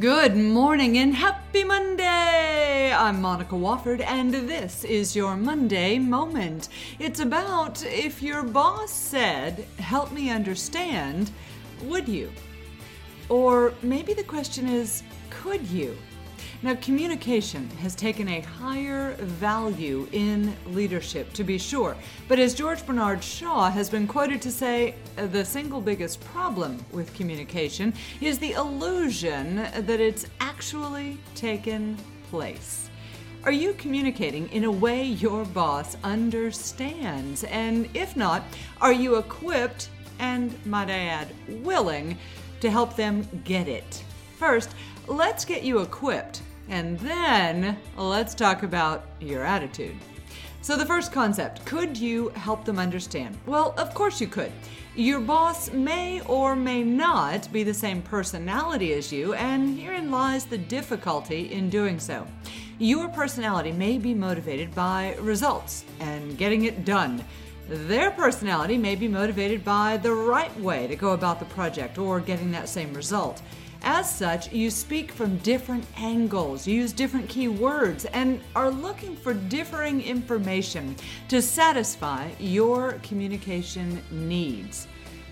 Good morning and happy Monday! I'm Monica Wofford, and this is your Monday moment. It's about if your boss said, Help me understand, would you? Or maybe the question is, Could you? Now, communication has taken a higher value in leadership, to be sure. But as George Bernard Shaw has been quoted to say, uh, the single biggest problem with communication is the illusion that it's actually taken place. Are you communicating in a way your boss understands? And if not, are you equipped and, might I add, willing to help them get it? First, let's get you equipped and then let's talk about your attitude. So, the first concept could you help them understand? Well, of course you could. Your boss may or may not be the same personality as you, and herein lies the difficulty in doing so. Your personality may be motivated by results and getting it done. Their personality may be motivated by the right way to go about the project or getting that same result. As such, you speak from different angles, use different keywords, and are looking for differing information to satisfy your communication needs.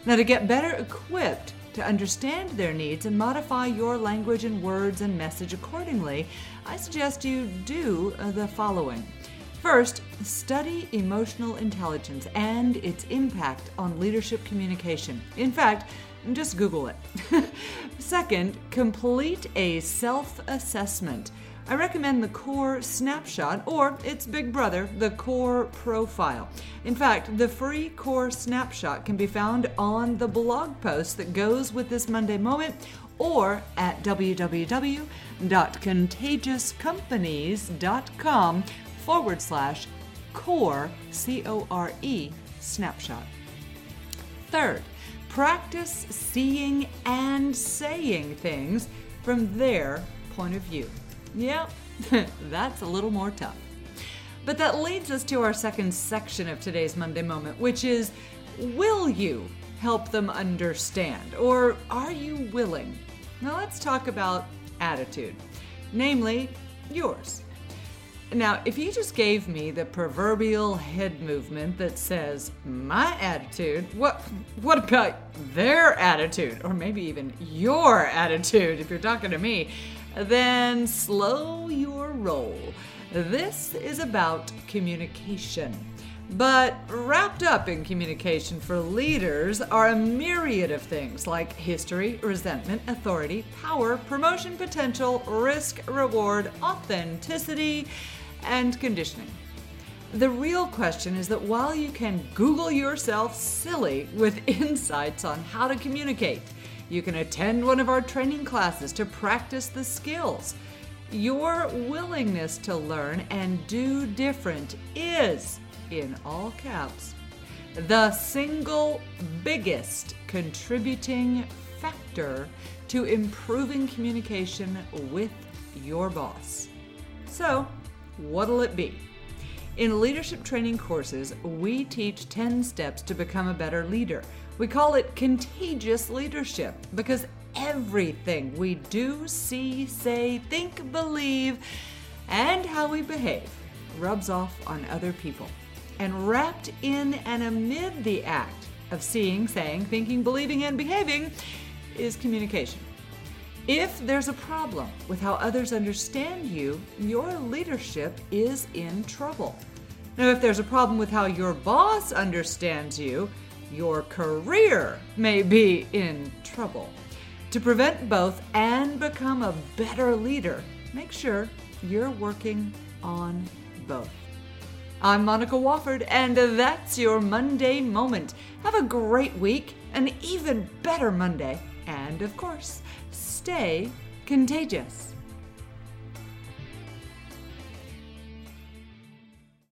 Now, to get better equipped to understand their needs and modify your language and words and message accordingly, I suggest you do uh, the following. First, study emotional intelligence and its impact on leadership communication. In fact, just Google it. Second, complete a self assessment. I recommend the Core Snapshot or its big brother, the Core Profile. In fact, the free Core Snapshot can be found on the blog post that goes with this Monday moment or at www.contagiouscompanies.com forward slash core, C O R E, snapshot. Third, practice seeing and saying things from their point of view. Yep, that's a little more tough. But that leads us to our second section of today's Monday Moment, which is Will you help them understand? Or are you willing? Now let's talk about attitude, namely yours. Now, if you just gave me the proverbial head movement that says my attitude, what what about their attitude or maybe even your attitude if you're talking to me, then slow your roll. This is about communication. But wrapped up in communication for leaders are a myriad of things like history, resentment, authority, power, promotion potential, risk, reward, authenticity, and conditioning. The real question is that while you can Google yourself silly with insights on how to communicate, you can attend one of our training classes to practice the skills. Your willingness to learn and do different is, in all caps, the single biggest contributing factor to improving communication with your boss. So, What'll it be? In leadership training courses, we teach 10 steps to become a better leader. We call it contagious leadership because everything we do, see, say, think, believe, and how we behave rubs off on other people. And wrapped in and amid the act of seeing, saying, thinking, believing, and behaving is communication. If there's a problem with how others understand you, your leadership is in trouble. Now, if there's a problem with how your boss understands you, your career may be in trouble. To prevent both and become a better leader, make sure you're working on both. I'm Monica Wofford, and that's your Monday moment. Have a great week, an even better Monday, and of course, stay contagious.